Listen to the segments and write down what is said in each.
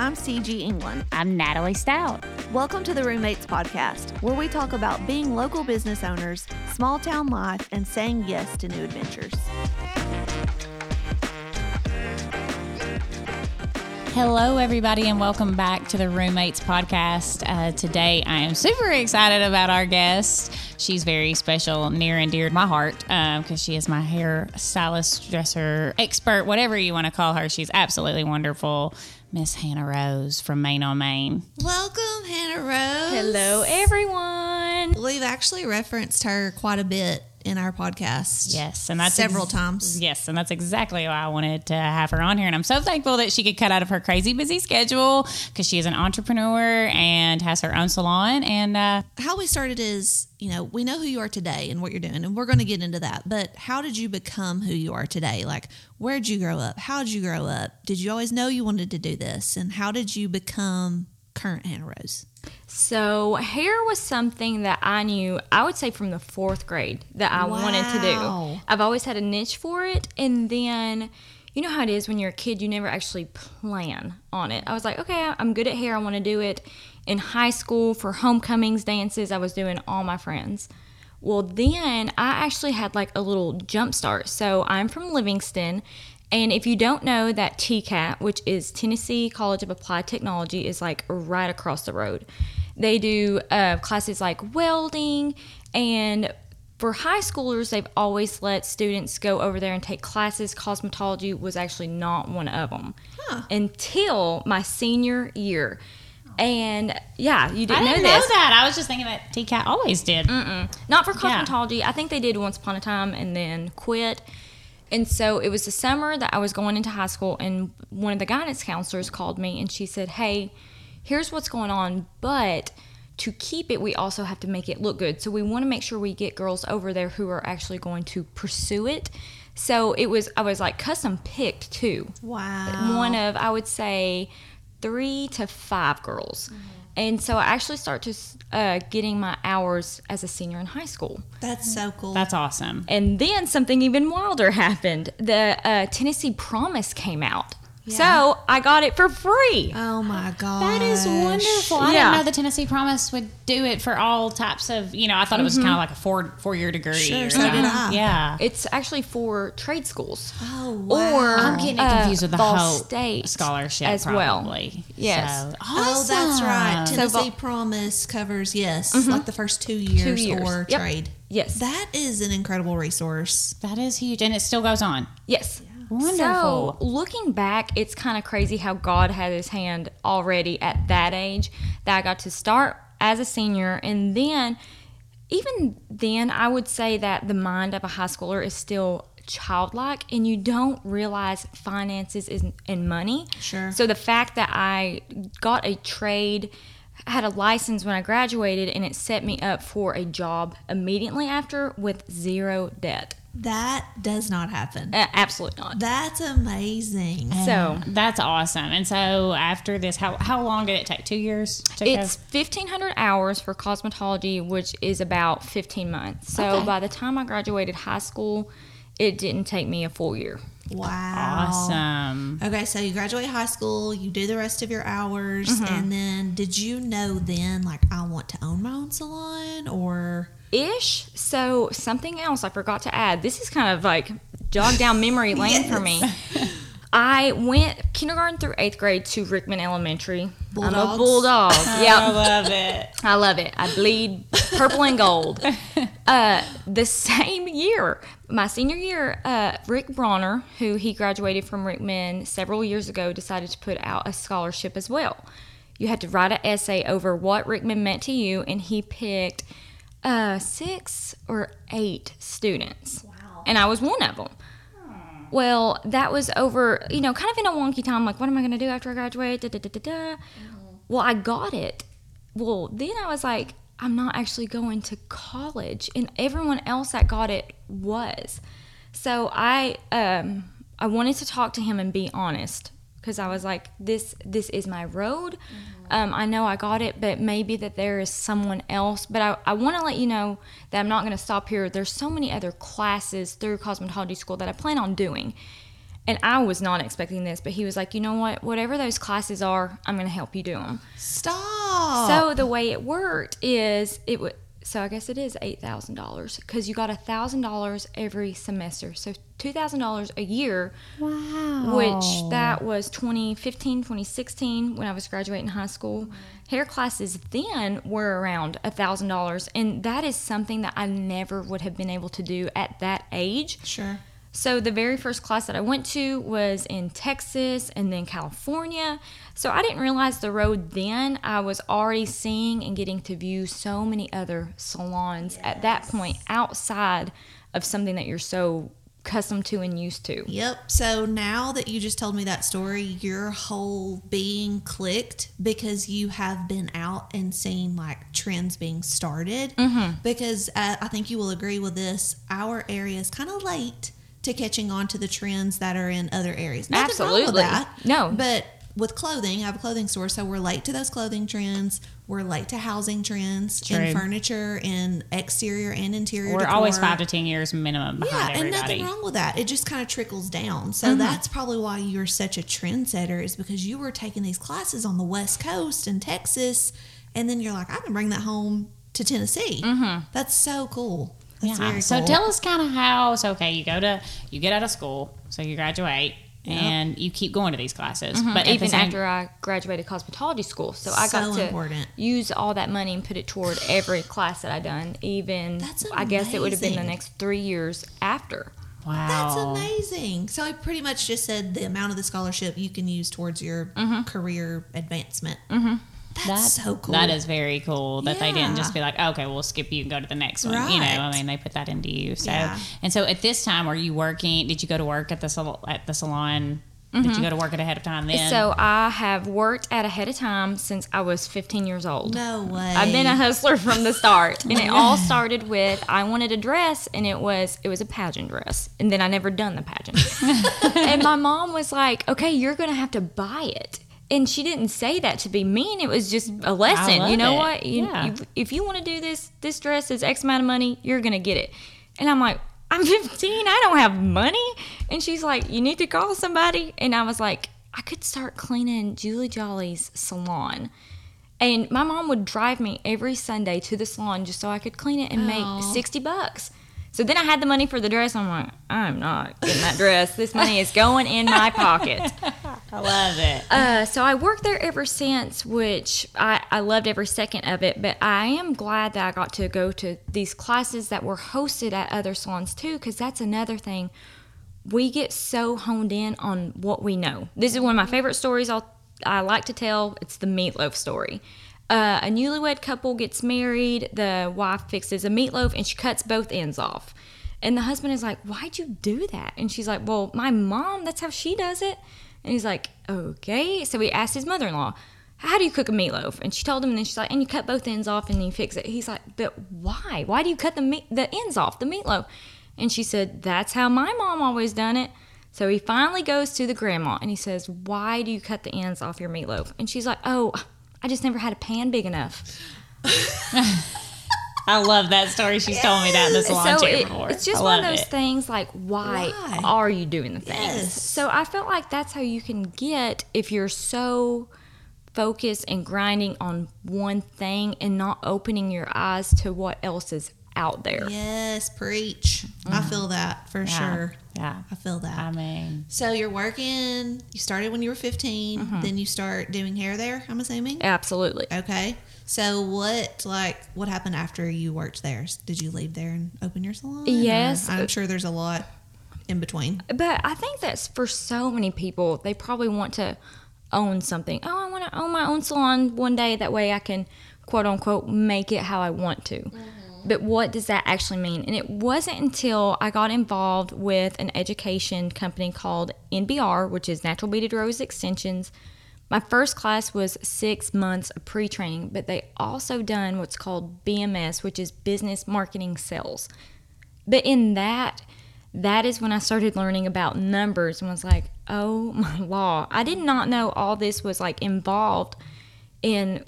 I'm Cigi England. I'm Natalie Stout. Welcome to the Roommates Podcast, where we talk about being local business owners, small town life, and saying yes to new adventures. Hello, everybody, and welcome back to the Roommates Podcast. Uh, today, I am super excited about our guest. She's very special, near and dear to my heart, because um, she is my hair stylist, dresser, expert, whatever you want to call her. She's absolutely wonderful. Miss Hannah Rose from Mane on Main. Welcome, Hannah Rose. Hello, everyone. We've actually referenced her quite a bit in our podcast. Yes, and that's several ex- times. Yes, and that's exactly why I wanted to have her on here. And I'm so thankful that she could cut out of her crazy busy schedule because she is an entrepreneur and has her own salon. And uh, how we started is, you know, we know who you are today and what you're doing, and we're going to get into that. But how did you become who you are today? Like, where did you grow up? How did you grow up? Did you always know you wanted to do this? And how did you become current Hannah Rose? So, hair was something that I knew, I would say from the fourth grade, that I Wow. wanted to do. I've always had a niche for it. And then, you know how it is when you're a kid, you never actually plan on it. I was like, okay, I'm good at hair. I want to do it. In high school, for homecomings, dances, I was doing all my friends. Well, then I actually had like a little jump start. So, I'm from Livingston. And if you don't know that TCAT, which is Tennessee College of Applied Technology, is like right across the road. They do uh, classes like welding, and for high schoolers, they've always let students go over there and take classes. Cosmetology was actually not one of them until my senior year. And yeah, you didn't, know. I didn't know know that. I was just thinking that TCAT always did. Not for Yeah. cosmetology. I think they did once upon a time and then quit. And so it was the summer that I was going into high school, and one of the guidance counselors called me and she said, Hey, here's what's going on, but to keep it, we also have to make it look good. So we want to make sure we get girls over there who are actually going to pursue it. So it was, I was like custom picked too Wow. one of I would say three to five girls. Mm-hmm. And so I actually start to uh, getting my hours as a senior in high school. That's so cool. That's awesome. And then something even wilder happened. The uh, Tennessee Promise came out. Yeah. So I got it for free. oh my god. That is wonderful. I Yeah. didn't know the Tennessee Promise would do it for all types of, you know, I thought it was kind of like a four four year degree. Sure, or so did something. I. Yeah. It's actually for trade schools. Oh wow. Or I'm getting it uh, confused with the Ball Hope State scholarship as well. Yes. So, Oh, that's right. awesome. Tennessee Vol- Promise covers yes, like the first two years, years. or Yep. trade. Yes. That is an incredible resource. That is huge, and it still goes on. Yes. Wonderful. So, looking back, it's kind of crazy how God had his hand already at that age that I got to start as a senior. And then, even then, I would say that the mind of a high schooler is still childlike and you don't realize finances is, and money. Sure. So, the fact that I got a trade, had a license when I graduated, and it set me up for a job immediately after with zero debt. That does not happen. Uh, absolutely not. That's amazing. So That's awesome. And so after this, how how long did it take? Two years? to it's 1500 hours for cosmetology, which is about 15 months. So Okay. by the time I graduated high school, it didn't take me a full year. Wow. awesome. Okay, so you graduate high school, you do the rest of your hours, Mm-hmm. and then did you know then, like, I want to own my own salon or? Ish. So something else I forgot to add. This is kind of like jog down memory lane for me. I went kindergarten through eighth grade to Rickman Elementary. I'm a Bulldogs? bulldog. I love it. I love it. I bleed purple and gold. Uh, the same year, my senior year, uh, Rick Bronner, who he graduated from Rickman several years ago, decided to put out a scholarship as well. You had to write an essay over what Rickman meant to you, and he picked uh, six or eight students. Wow. And I was one of them. Well, that was over, you know, kind of in a wonky time. Like, what am I going to do after I graduate? Da, da, da, da, da. Well, I got it. Well, then I was like, I'm not actually going to college, and everyone else that got it was. So I, um, I wanted to talk to him and be honest because I was like, this, this is my road. Um, I know I got it, but maybe that there is someone else. But I, I want to let you know that I'm not going to stop here. There's so many other classes through cosmetology school that I plan on doing. And I was not expecting this, but he was like, you know what? Whatever those classes are, I'm going to help you do them. Stop. So the way it worked is it would. So I guess it is eight thousand dollars because you got a thousand dollars every semester. So two thousand dollars a year, Wow. which that was 2015, 2016 when I was graduating high school. Mm-hmm. Hair classes then were around a thousand dollars, and that is something that I never would have been able to do at that age. sure. So the very first class that I went to was in Texas and then California. So I didn't realize the road then. I was already seeing and getting to view so many other salons at that point outside of something that you're so accustomed to and used to. Yep. So now that you just told me that story, your whole being clicked because you have been out and seen like trends being started. Mm-hmm. Because uh, I think you will agree with this. Our area is kind of late to catching on to the trends that are in other areas. Nothing wrong with Absolutely. that. No. But with clothing, I have a clothing store, so we're late to those clothing trends. We're late to housing trends True. in furniture, in exterior and interior. We're always five to ten years minimum behind Yeah, behind and everybody. nothing wrong with that. It just kind of trickles down. So Mm-hmm. that's probably why you're such a trendsetter, is because you were taking these classes on the West Coast and Texas, and then you're like, I can bring that home to Tennessee. Mm-hmm. That's so cool. That's yeah. So tell us kind of how. So okay, you go to you get out of school, so you graduate, and you keep going to these classes. But at the Even same- after I graduated cosmetology school. So I got So to important. use all that money and put it toward every class that I done. Even That's I guess it would have been the next three years after. wow, That's amazing. So I pretty much just said the amount of the scholarship you can use towards your career advancement. Mm-hmm. That's, That's so cool. That is very cool that they didn't just be like, okay, we'll skip you and go to the next one. You know, I mean, they put that into you. So, Yeah. and so at this time, were you working? Did you go to work at the sal- at the salon? Did you go to work at ahead of time then? Mm-hmm. So I have worked at ahead of time since I was 15 years old. No way. I've been a hustler from the start, and it all started with I wanted a dress, and it was it was a pageant dress, and then I never done the pageant. and my mom was like, "Okay, you're gonna have to buy it." And she didn't say that to be mean. It was just a lesson. You know it. what? You, Yeah. you- if you want to do this, this dress is X amount of money. You're gonna get it. And I'm like, I'm 15. I don't have money. And she's like, you need to call somebody. And I was like, I could start cleaning Julie Jolly's salon. And my mom would drive me every Sunday to the salon just so I could clean it and make 60 bucks. So then I had the money for the dress. I'm like, I'm not getting that dress. This money is going in my pocket. I love it. Uh, so I worked there ever since, which I, I loved every second of it. But I am glad that I got to go to these classes that were hosted at other salons too, because that's another thing. We get so honed in on what we know. This is one of my favorite stories I'll, I like to tell. It's the meatloaf story. Uh, a newlywed couple gets married. The wife fixes a meatloaf and she cuts both ends off. And the husband is like, Why'd you do that? And she's like, Well, my mom, that's how she does it. And he's like, Okay. So he asked his mother in law, How do you cook a meatloaf? And she told him, and then she's like, And you cut both ends off and then you fix it. He's like, But why? Why do you cut the, meat, the ends off, the meatloaf? And she said, That's how my mom always done it. So he finally goes to the grandma and he says, Why do you cut the ends off your meatloaf? And she's like, Oh, I just never had a pan big enough. I love that story. She's told me that in the salon so chair it- before. it's just I one of those it. things like why, Why? are you doing the things Yes. so i felt like that's how you can get if you're so focused and grinding on one thing and not opening your eyes to what else is out there Yes, preach. I feel that for. Yeah. sure. Yeah. I feel that. I mean, so you're working, you started when you were 15, Mm-hmm. then you start doing hair there, I'm assuming? absolutely Okay. So what like what happened after you worked there? Did you leave there and open your salon? or- Yes. I'm uh, sure there's a lot in between. But I think that's for so many people, they probably want to own something. Oh, I want to own my own salon one day. That way I can, quote unquote, make it how I want to. Mm-hmm. But what does that actually mean? And it wasn't until I got involved with an education company called NBR, which is Natural Beaded Rows Extensions. My first class was six months of pre training, but they also done what's called BMS, which is Business Marketing Sales. But in that, that is when I started learning about numbers and was like, oh my law. I did not know all this was like involved in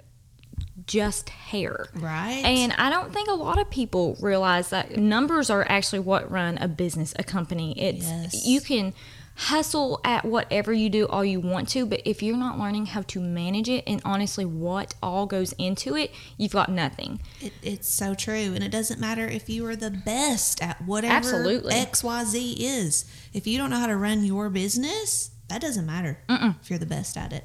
just hair. Right. And I don't think a lot of people realize that numbers are actually what run a business, a company. It's Yes. you can hustle at whatever you do all you want to, but if you're not learning how to manage it and honestly what all goes into it, you've got nothing. It, it's so true. And it doesn't matter if you are the best at whatever Absolutely. XYZ is. If you don't know how to run your business, that doesn't matter if you're the best at it.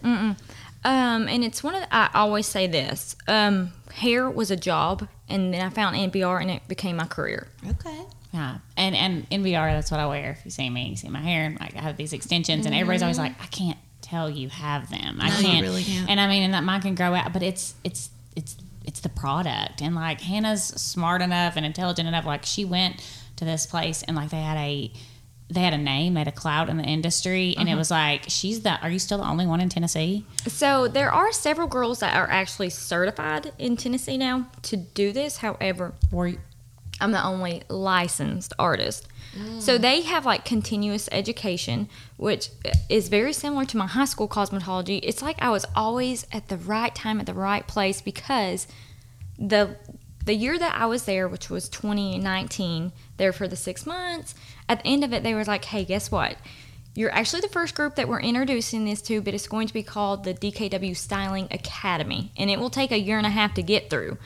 Um, and it's one of the, I always say this. Um, hair was a job, and then I found NBR, and it became my career. Okay. Yeah, and and NBR, that's what I wear. If you see me, you see my hair, like I have these extensions, and everybody's always like, I can't tell you have them. I No, can't. really can't. And I mean, and that mine can grow out, but it's it's it's it's the product. And like Hannah's smart enough and intelligent enough. Like she went to this place, and like they had a they had a name, they had a clout in the industry, and it Uh-huh. was like, she's the. Are you still the only one in Tennessee? So there are several girls that are actually certified in Tennessee now to do this. However, Or I'm the only licensed artist. So mm. they have like continuous education, which is very similar to my high school cosmetology. It's like I was always at the right time at the right place because the the year that I was there, which was 2019, there for the six months. At the end of it, they were like, "Hey, guess what? You're actually the first group that we're introducing this to, but it's going to be called the DKW Styling Academy, and it will take a year and a half to get through.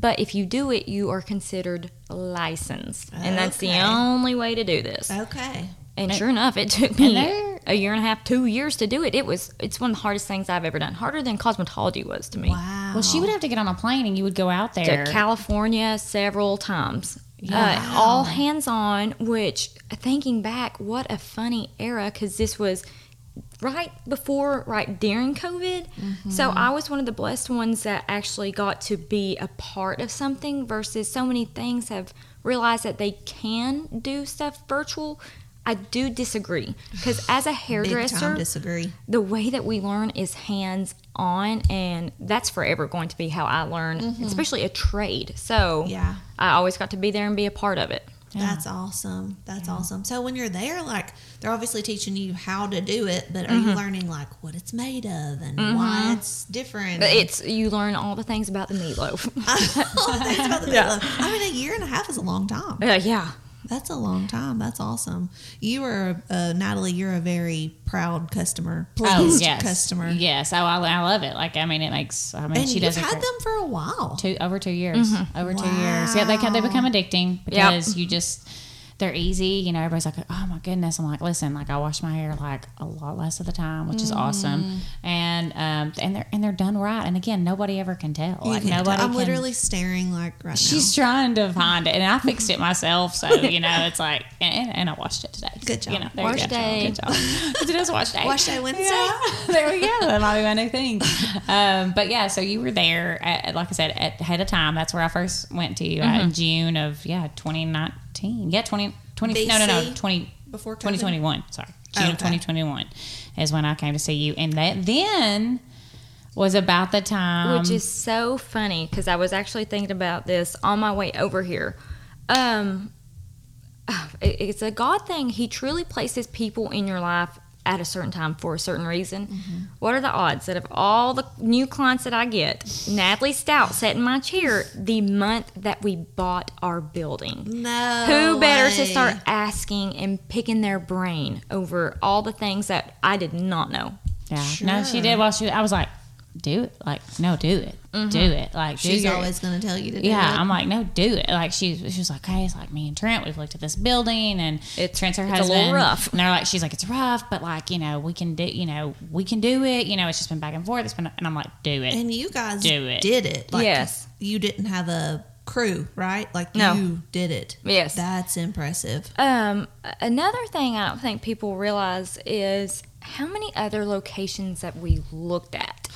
But if you do it, you are considered licensed, and that's the only way to do this. Okay. And sure enough, it took me they're- a year and a half, two years to do it. It was it's one of the hardest things I've ever done, harder than cosmetology was to me. Wow. well, she would have to get on a plane, and you would go out there To. California several times. Uh, all hands on, which thinking back, what a funny era because this was right before, right during COVID. Mm-hmm. So I was one of the blessed ones that actually got to be a part of something versus so many things have realized that they can do stuff virtual. I do disagree because as a hairdresser, disagree. the way that we learn is hands on and that's forever going to be how I learn, mm-hmm. especially a trade. So Yeah. I always got to be there and be a part of it. That's awesome. That's awesome. So when you're there, like they're obviously teaching you how to do it, but are you learning like what it's made of and why it's different? But it's you learn all the things about the meatloaf. all the things about the Yeah. meatloaf. I mean, a year and a half is a long time. uh, yeah. That's a long time. That's awesome. You are, uh, Natalie, you're a very proud customer, Oh yes, customer. Yes, oh, I, I love it. Like I mean, it makes. I mean, And she does a had great- them for a while. two over two years over two years yeah they they become addicting because you just they're easy you know everybody's like oh my goodness i'm like listen like i wash my hair like a lot less of the time which is awesome and um and they're and they're done right and again nobody ever can tell You like nobody tell. I'm can, literally staring like right now. She's trying to find it, and I fixed it myself. So you know, it's like, and, and I washed it today. Good job. You know, Wash go. day. Good job. it is wash day. Wash day Wednesday? Yeah. there we go. That might be my new thing. Um, but yeah, so you were there, at, like I said, at ahead of time. That's where I first went to uh, Mm-hmm. in June of yeah 2019. Yeah, 20, 20 no no no 20 Before COVID? 2021. Sorry, June of 2021 is when I came to see you, and that then was about the time Which is so funny because I was actually thinking about this on my way over here. Um, it's a God thing. He truly places people in your life at a certain time for a certain reason. Mm-hmm. What are the odds that of all the new clients that I get, Natalie Stout sat in my chair the month that we bought our building? No. Who better to start asking and picking their brain over all the things that I did not know? Yeah. No, she did while she. I was like, do it. Like, no, do it. Do it. Like, She's your- always going to tell you to do it. Yeah. I'm like, no, do it. Like she, she was like, hey, it's like me and Trent. We've looked at this building, and It's- Trent's her it's a husband. little rough. And they're like, she's like, it's rough, but like, you know, we can do, you know, we can do it. You know, it's just been back and forth. It's been, and I'm like, do it. and you guys Do it. did it. Like, Yes. You didn't have a crew, right? Like No. you did it. Yes. That's impressive. Um, another thing I don't think people realize is how many other locations that we looked at.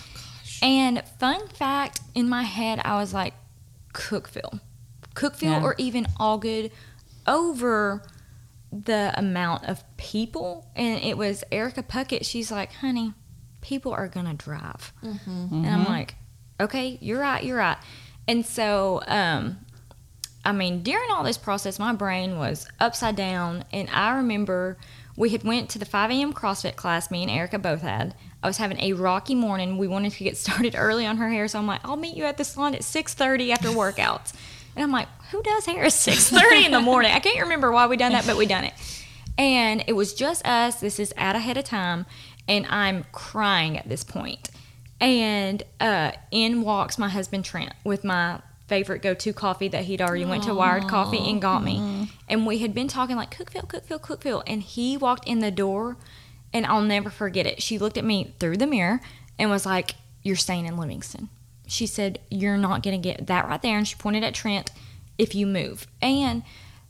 And fun fact, in my head, I was like, Cookeville, Cookeville, Yeah. or even Algood, over the amount of people. And it was Erica Puckett. She's like, honey, people are gonna drive, and I'm like, okay, you're right, you're right. And so, um, I mean, during all this process, my brain was upside down, and I remember we had went to the 5 a.m. CrossFit class. Me and Erica both had. I was having a rocky morning. We wanted to get started early on her hair, so I'm like, I'll meet you at the salon at 6:30 after workouts. And I'm like, who does hair at 6:30 in the morning? I can't remember why we done that, but we done it. And it was just us. This is out ahead of time. And I'm crying at this point. And uh, in walks my husband Trent with my favorite go-to coffee that he'd already went to Wired Coffee and got me. And we had been talking like Cookeville, Cookeville, Cookeville. And he walked in the door, and I'll never forget it. She looked at me through the mirror and was like, "You're staying in Livingston." She said, "You're not gonna get that right there." And she pointed at Trent. If you move, and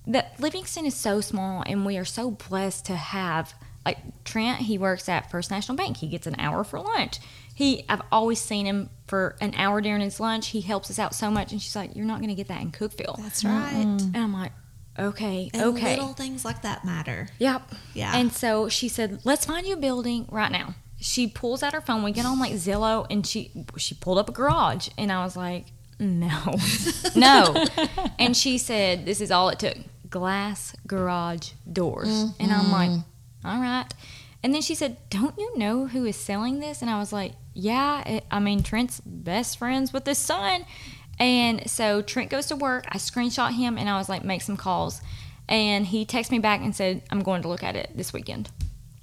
that Livingston is so small, and we are so blessed to have like Trent. He works at First National Bank. He gets an hour for lunch. He, I've always seen him for an hour during his lunch. He helps us out so much, and she's like, "You're not going to get that in Cookeville." That's right. And I'm like, "Okay, And okay, little things like that matter. yep, Yeah. And so she said, "Let's find you a building right now." She pulls out her phone. We get on like Zillow, and she she pulled up a garage, and I was like, "No, no," and she said, "This is all it took: glass garage doors." And I'm like, mm-hmm. "All right." And then she said, "Don't you know who is selling this?" And I was like, "Yeah, it, I mean Trent's best friends with his son." And so Trent goes to work. I screenshot him, and I was like, "Make some calls." And he texted me back and said, "I'm going to look at it this weekend."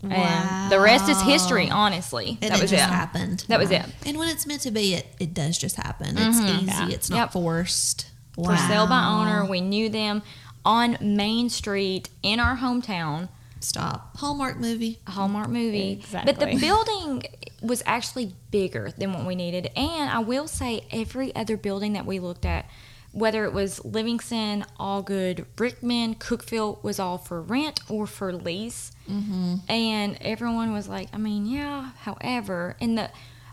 And the rest is history. Honestly, And that it was just it. happened. That was it. And when it's meant to be, it, it does just happen. It's mm-hmm. easy. It's not Yep. forced. For sale by owner. We knew them on Main Street in our hometown. Stop. Hallmark movie. a Hallmark movie. But the building was actually bigger than what we needed. And I will say, every other building that we looked at, whether it was Livingston, Algood, Rickman, Cookeville, was all for rent or for lease. Mm-hmm. And everyone was like, I mean, yeah, however, and the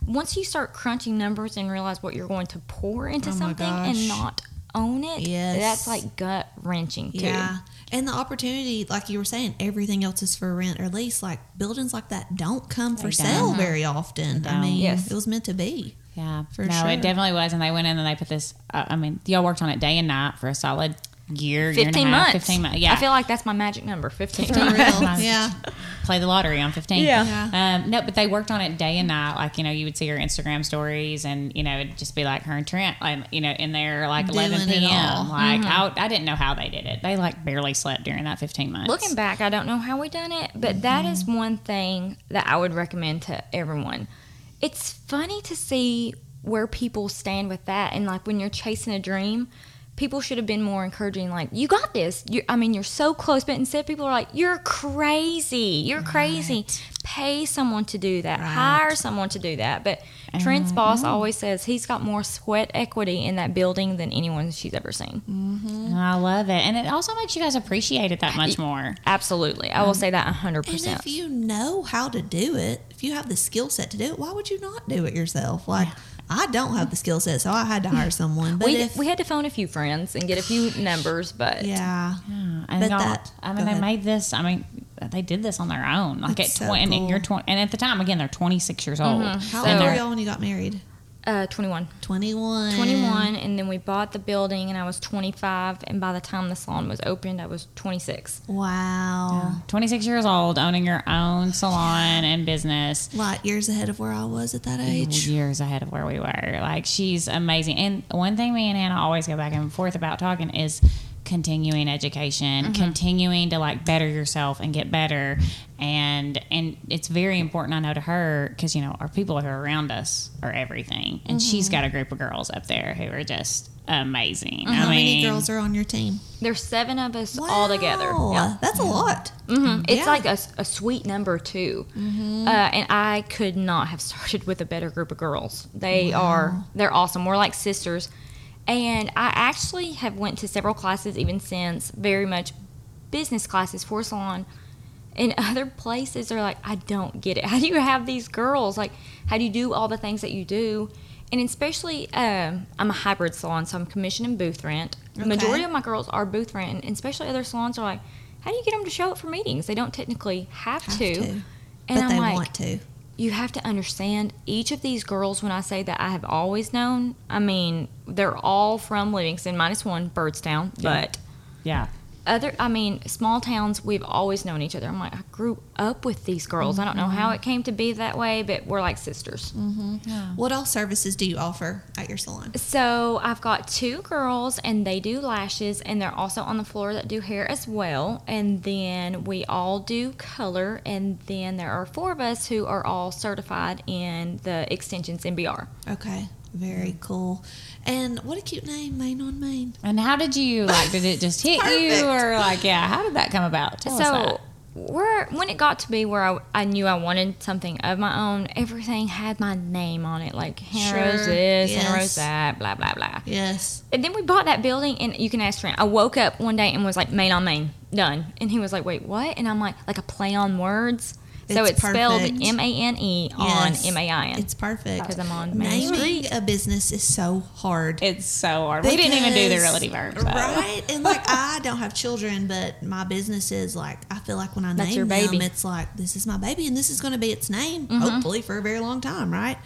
once you start crunching numbers and realize what you're going to pour into Oh something gosh. and not own it, Yes. that's like gut wrenching too. Yeah. And the opportunity, like you were saying, everything else is for rent or lease. Like buildings like that don't come for sale very often. I mean, Yes. it was meant to be. Yeah, For no, sure. it definitely was, and they went in and they put this. Uh, I mean, y'all worked on it day and night for a solid year, year and a 15 half, months. fifteen months. Yeah, I feel like that's my magic number 15 For real. Nice. yeah. play the lottery on 15. Yeah. Um, no, but they worked on it day and night. Like, you know, you would see her Instagram stories and, you know, it'd just be like her and Trent, like, you know, in there like 11 Doing it p.m. all. Like, mm-hmm. I, I didn't know how they did it. They like barely slept during that 15 months. Looking back, I don't know how we done it, but that is mm-hmm. one thing that I would recommend to everyone. It's funny to see where people stand with that, and like when you're chasing a dream, people should have been more encouraging. Like, you got this. You, I mean, you're so close, but instead, people are like, "You're crazy. You're crazy." Pay someone to do that. Hire someone to do that. But Trent's mm-hmm. boss always says he's got more sweat equity in that building than anyone she's ever seen. Mm-hmm. I love it. And it also makes you guys appreciate it that much more. Absolutely, I will um, say that hundred And percent. if you know how to do it, if you have the skill set to do it, why would you not do it yourself? Like, I don't have the skill set, so I had to hire someone. But we, if, we had to phone a few friends and get a few numbers, but yeah. And But y'all- that- I mean, they ahead. made this. I mean, they did this on their own. Like That's at so 20, and you're 20, and at the time, again, they're 26 years mm-hmm. old. How So- old were y'all when you got married? Uh, 21. 21. 21, and then we bought the building, and I was 25, and by the time the salon was opened, I was 26. Wow. 26 years old, owning your own salon and business. Light years ahead of where I was at that age. Years ahead of where we were. Like, she's amazing. And one thing me and Hannah always go back and forth about talking is continuing education, Mm-hmm. continuing to like better yourself and get better. And and it's very important, I know, to her because you know our people who are around us are everything, and Mm-hmm. she's got a group of girls up there who are just amazing. I How many mean, girls are on your team? There's seven of us all together. Yeah. That's a lot. Mhm. It's Yeah. like a, a sweet number, too. Uh, and I could not have started with a better group of girls. They are, they're awesome. We're like sisters. And I actually have went to several classes even since, very much business classes for salon. And other places are like, I don't get it. How do you have these girls? Like, how do you do all the things that you do? And especially, um, I'm a hybrid salon, so I'm commission and booth rent. The majority of my girls are booth rent, and especially other salons are like, how do you get them to show up for meetings? They don't technically have, Have to. to. And but I'm they like, want to. You have to understand each of these girls when i say that i have always known i mean they're all from livingston minus one Byrdstown but yeah. Other, I mean, small towns, we've always known each other. I'm like, I grew up with these girls. I don't know how mm-hmm. it came to be that way, but we're like sisters. Mm-hmm. What all services do you offer at your salon? So I've got two girls, and they do lashes, and they're also on the floor that do hair as well. And then we all do color, and then there are four of us who are all certified in the extensions NBR. Okay, very mm. cool. And what a cute name, Mane on Main. And how did you like? Did it just hit you, or like, yeah? How did that come about? Tell so where when it got to be where I, I knew I wanted something of my own, everything had my name on it, like Hannah Rose Sure, this, yes. Hannah Rose that, blah blah blah. Yes. And then we bought that building, and you can ask Trent. I woke up one day and was like, "Main on Main, done." And he was like, "Wait, what?" And I'm like, "Like a play on words." So It's it's, spelled. M A N E on Yes. M A I N. It's perfect because I'm on Main Naming a business is so hard. It's so hard. We didn't even do the Because- relative verbs, though. Right? And like I don't have children, but my business is like I feel like when I That's name your them, baby. Mm-hmm. it's like this is my baby and this is going to be its name, hopefully for a very long time, right?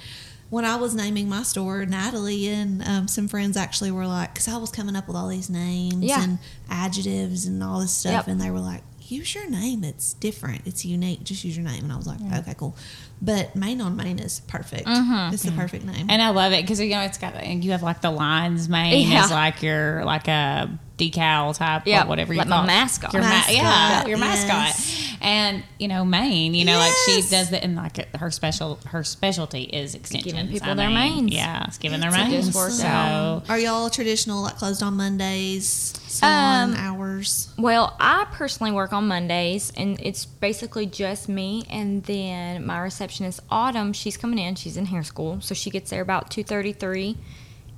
When I was naming my store, Natalie and um, some friends actually were like, because I was coming up with all these names Yeah. and adjectives and all this stuff, Yep. and they were like, use your name. It's different. It's unique. Just use your name. And I was like, okay, cool. But Mane on Main is perfect. Mm-hmm. It's the perfect name. And I love it because you know it's got and you have like the lines mane Yeah. is like your like a decal type yeah. or whatever you like call my it. mascot. Your ma- Mascot, yeah, your yes. mascot. And you know Maine, you know like she does that and like her special her specialty is extensions. people I their mean, manes. Yeah, it's giving their It's manes. just works So. Are y'all traditional, like closed on Mondays, salon Um, hours? Well, I personally work on Mondays, and it's basically just me. And then my receptionist, Autumn, she's coming in. She's in hair school, so she gets there about two thirty-three.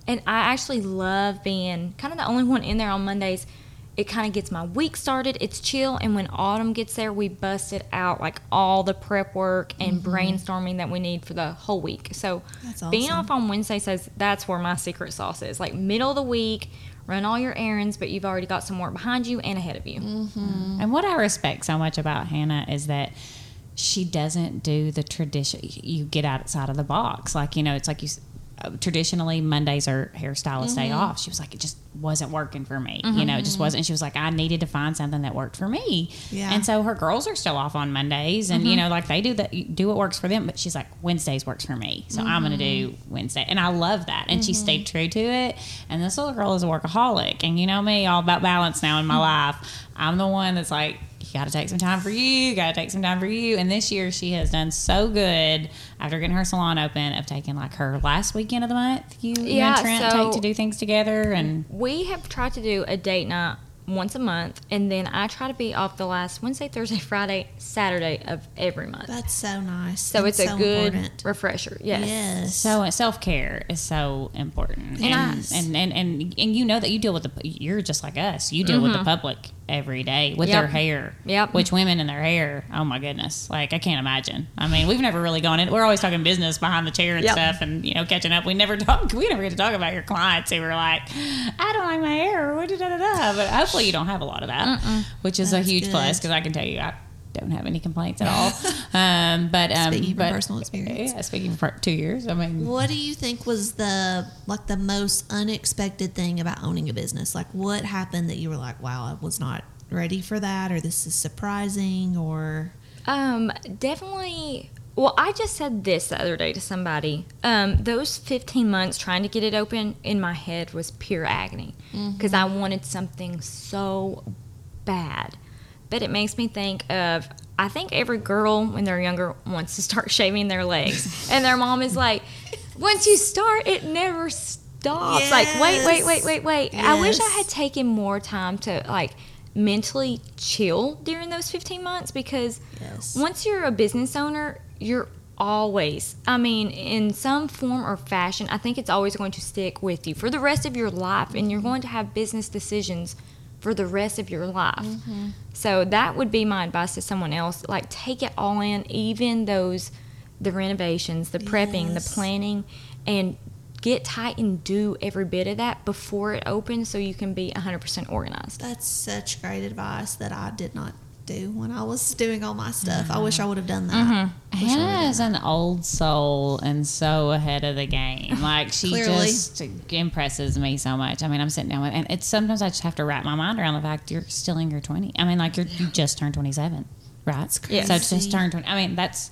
And I actually love being kind of the only one in there on Mondays. It kind of gets my week started. It's chill, and when Autumn gets there, we bust it out like all the prep work and brainstorming that we need for the whole week. So That's being off on Wednesday says that's where my secret sauce is. Like middle of the week, run all your errands, but you've already got some work behind you and ahead of you. Mm-hmm. And what I respect so much about Hannah is that she doesn't do the tradition. You get outside of the box. Like, you know, it's like you s- traditionally Mondays are hairstylist day mm-hmm. off. She was like, it just wasn't working for me. You mm-hmm. know, it just wasn't. She was like, I needed to find something that worked for me. Yeah. And so her girls are still off on Mondays and, you mm-hmm. know, like they do that, do what works for them. But she's like, Wednesdays works for me. So I'm going to do Wednesday. And I love that. And she stayed true to it. And this little girl is a workaholic. And you know me, all about balance now in my life. I'm the one that's like, got to take some time for you. Got to take some time for you. And this year, she has done so good after getting her salon open of taking like her last weekend of the month. You, you Yeah, and Trent so- take to do things together, and We have tried to do a date night once a month, and then I try to be off the last Wednesday, Thursday, Friday, Saturday of every month. That's so nice. So and it's a so good important. refresher. Yes. Yes. so self care is so important. Yes. And, and and and and you know that you deal with the you're just like us. You deal with the public every day with Mm-hmm. Yep. their hair. Yep. Which women and their hair. Oh my goodness. Like I can't imagine. I mean, we've never really gone in. We're always talking business behind the chair and Yep. stuff, and you know, catching up. We never talk. We never get to talk about your clients who were like, I don't like my hair. Or da, da, da, da. But hopefully, you don't have a lot of that, which is That's a huge good. plus because I can tell you, I don't have any complaints at all. um, but um, Speaking from personal experience. Yeah, speaking for two years. I mean, What do you think was the like the most unexpected thing about owning a business? Like what happened that you were like, wow, I was not ready for that, or this is surprising, or Um, definitely. Well, I just said this the other day to somebody. Um, those 15 months trying to get it open in my head was pure agony because I wanted something so bad. But it makes me think of I think every girl when they're younger wants to start shaving their legs, and their mom is like, "Once you start, it never stops." Like, wait, wait, wait, wait, wait. I wish I had taken more time to like mentally chill during those 15 months because Yes. once you're a business owner, you're always, I mean, in some form or fashion, I think it's always going to stick with you for the rest of your life, and you're going to have business decisions for the rest of your life. Mm-hmm. So that would be my advice to someone else. Like, take it all in, even those, the renovations, the prepping, Yes. the planning, and get tight and do every bit of that before it opens so you can be 100% organized. that's such great advice that I did not do when I was doing all my stuff. I wish I uh-huh. would have done that. Mm-hmm. Hannah is an old soul and so ahead of the game. Like she just impresses me so much. I mean, I'm sitting down with, and it's sometimes I just have to wrap my mind around the fact you're still in your 20. I mean, like you're you just turned 27, right? Yes. So just turned 20. I mean, that's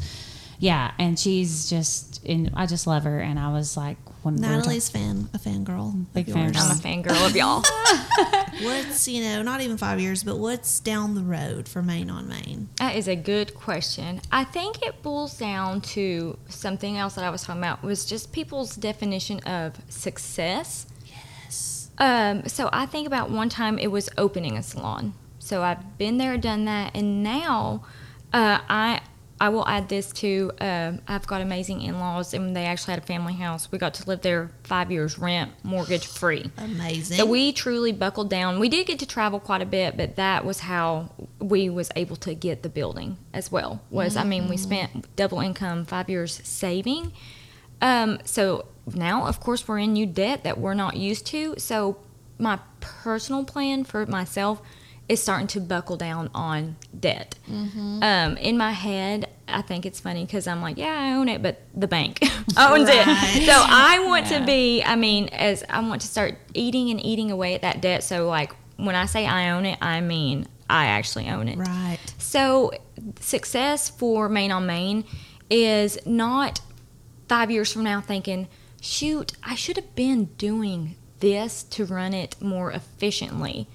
yeah, and she's just, and I just love her. And I was like, when Natalie's fan, a fangirl. Big fan. I'm a fangirl of y'all. What's you know not even five years, but what's down the road for Mane on Main? That is a good question. I think it boils down to something else that I was talking about was just people's definition of success. Yes. Um, so I think about one time it was opening a salon. So I've been there, done that, and now uh, I I will add this to um, I've got amazing in-laws, and they actually had a family house. We got to live there five years, rent, mortgage free. Amazing. So we truly buckled down. We did get to travel quite a bit, but that was how we was able to get the building as well. Was I mean, we spent double income, five years saving. Um, so now, of course, we're in new debt that we're not used to. So my personal plan for myself is starting to buckle down on debt. Um, in my head, I think it's funny because I'm like, yeah, I own it, but the bank owns Right. it. So I want to be. I mean, as I want to start eating and eating away at that debt. So like when I say I own it, I mean I actually own it. right. So, success for Mane on Main is not five years from now thinking, shoot, I should have been doing this to run it more efficiently.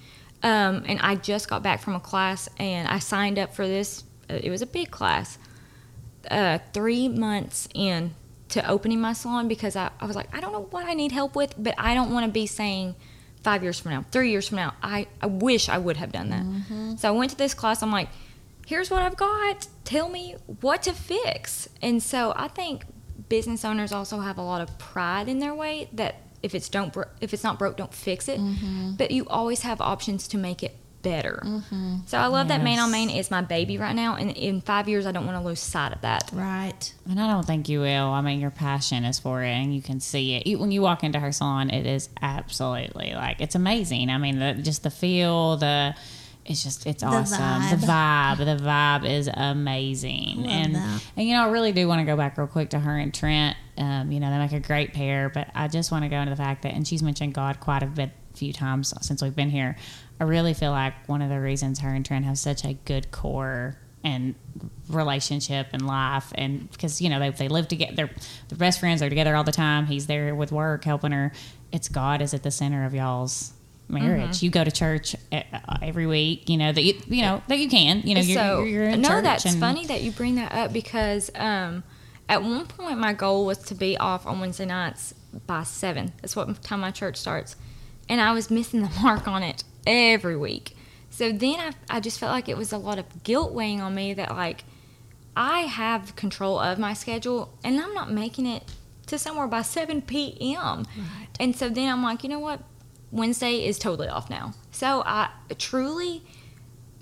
Um, and I just got back from a class and I signed up for this. uh, It was a big class. Uh, three months in to opening my salon because I, I was like, I don't know what I need help with, but I don't want to be saying five years from now, three years from now. I, I wish I would have done that. So I went to this class. I'm like, here's what I've got. Tell me what to fix. And so I think business owners also have a lot of pride in their way that if it's don't bro- if it's not broke, don't fix it. But you always have options to make it better. So I love that man on Yes. Main is my baby right now, and in five years I don't want to lose sight of that. Right. And I don't think you will. I mean, your passion is for it, and you can see it. You, when you walk into her salon, it is absolutely like it's amazing. I mean, the, just the feel, the it's just it's awesome. The vibe, the vibe is amazing. Love and that. and you know, I really do want to go back real quick to her and Trent. Um, you know, they make a great pair, but I just want to go into the fact that, and she's mentioned God quite a bit, few times since we've been here. I really feel like one of the reasons her and Trent have such a good core and relationship and life and because you know they, they live together they're, they're best friends they're together all the time he's there with work helping her. It's god is at the center of y'all's marriage. Mm-hmm. You go to church e- every week you know that you, you know that you can you know you're, so you're, you're in no, church that's and- funny that you bring that up because um, at one point my goal was to be off on Wednesday nights by seven. That's what time my church starts, and I was missing the mark on it every week. So then I, I just felt like it was a lot of guilt weighing on me that like I have control of my schedule and I'm not making it to somewhere by 7 p.m. Right. And so then I'm like, you know what? Wednesday is totally off now. So I truly,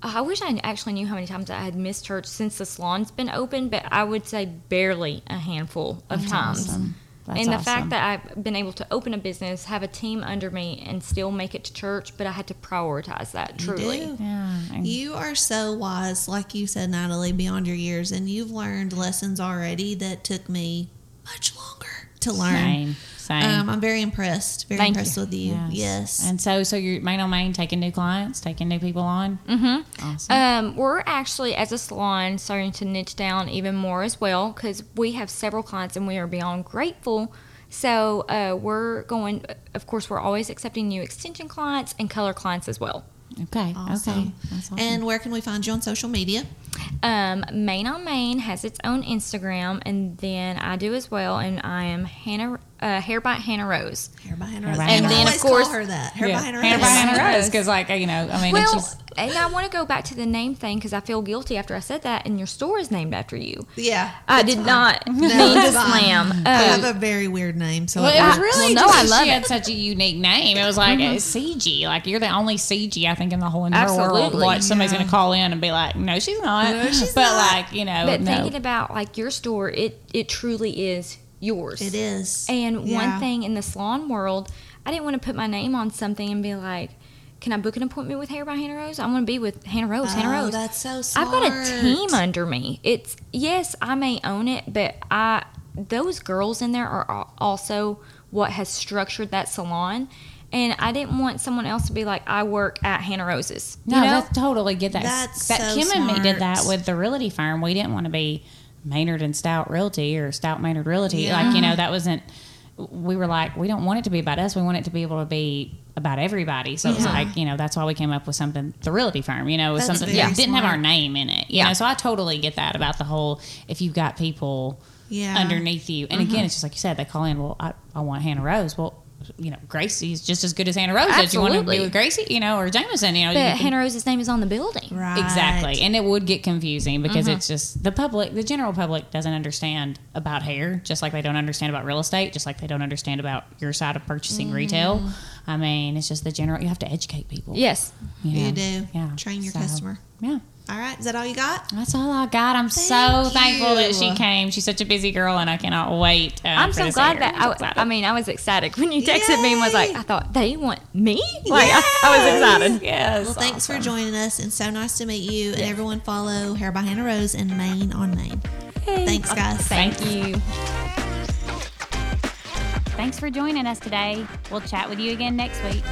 I wish I actually knew how many times I had missed church since the salon's been open, but I would say barely a handful of times. awesome. That's and the awesome. fact that I've been able to open a business, have a team under me, and still make it to church, but I had to prioritize that truly. You do. yeah You are so wise, like you said, Natalie, beyond your years, and you've learned lessons already that took me much longer to learn. same same Um, I'm very impressed. Very Thank impressed you. with you. Yes. and so so you're Mane on Main taking new clients taking new people on mm-hmm awesome Um, we're actually, as a salon, starting to niche down even more as well because we have several clients and we are beyond grateful. So uh, we're going, of course, we're always accepting new extension clients and color clients as well. okay okay Awesome. That's awesome. And where can we find you on social media? Um, Mane on Main has its own Instagram, and then I do as well, and I am Hannah uh, Hair by Hannah Rose. Hair by Hannah Rose. by And Hannah then, of course- call her that. Hair yeah. by Hannah Hannah Rose. by Hannah Hannah Rose Rose. because like you know I mean and Well, she's and I want to go back to the name thing because I feel guilty after I said that, and your store is named after you. Yeah. I did fine. not No, mean to it's fine. slam. I have Uh, a very weird name, so Well, it it was really Well, no, just I love she it. had such a unique name. It was like uh, Cigi. Like you're the only Cigi I think in the whole entire world. Absolutely. Watch somebody's Yeah. gonna call in and be like, "No, she's not." No, she's but not. like you know, But no. thinking about like your store, it it truly is yours. It is. And Yeah. one thing in the salon world, I didn't want to put my name on something and be like, can I book an appointment with Hair by Hannah Rose? I want to be with Hannah Rose. Hannah Oh, Rose. that's so smart. I've got a team under me. It's yes, I may own it, but I those girls in there are also what has structured that salon. And I didn't want someone else to be like, I work at Hannah Rose's. No, you know? that's totally get that. That's that so Kim and me did that with the realty firm. We didn't want to be Maynard and Stout Realty or Stout Maynard Realty. Like you know, that wasn't. We were like, we don't want it to be about us. We want it to be able to be about everybody. So it was like, you know, that's why we came up with something. The realty firm, you know, was That's something that didn't have our name in it. You Yeah. know, so I totally get that about the whole. If you've got people Yeah. underneath you, and mm-hmm. again, it's just like you said, they call in. Well, I, I want Hannah Rose. Well. You know, Gracie's just as good as Hannah Rose. is. You want to be Absolutely. with Gracie, you know, or Jameson, you know. But you can- Hannah Rose's name is on the building. Right. Exactly. And it would get confusing because uh-huh. it's just the public, the general public doesn't understand about hair, just like they don't understand about real estate, just like they don't understand about your side of purchasing mm. retail. I mean, it's just the general, you have to educate people. Yes. You know? do. Yeah. Train your So, customer. Yeah. All right. Is that all you got? That's all I got. I'm so Thank thankful that she came. She's such a busy girl, and I cannot wait. Uh, I'm for so this glad hair. that I'm so I. I mean, I was ecstatic when you texted me and was like, I thought they want me. Like, I, I was excited. yes. Well, thanks for joining us and so nice to meet you. And everyone follow Hair by Hannah Rose in Mane on Main. Thanks, guys. Thank you. Thanks for joining us today. We'll chat with you again next week.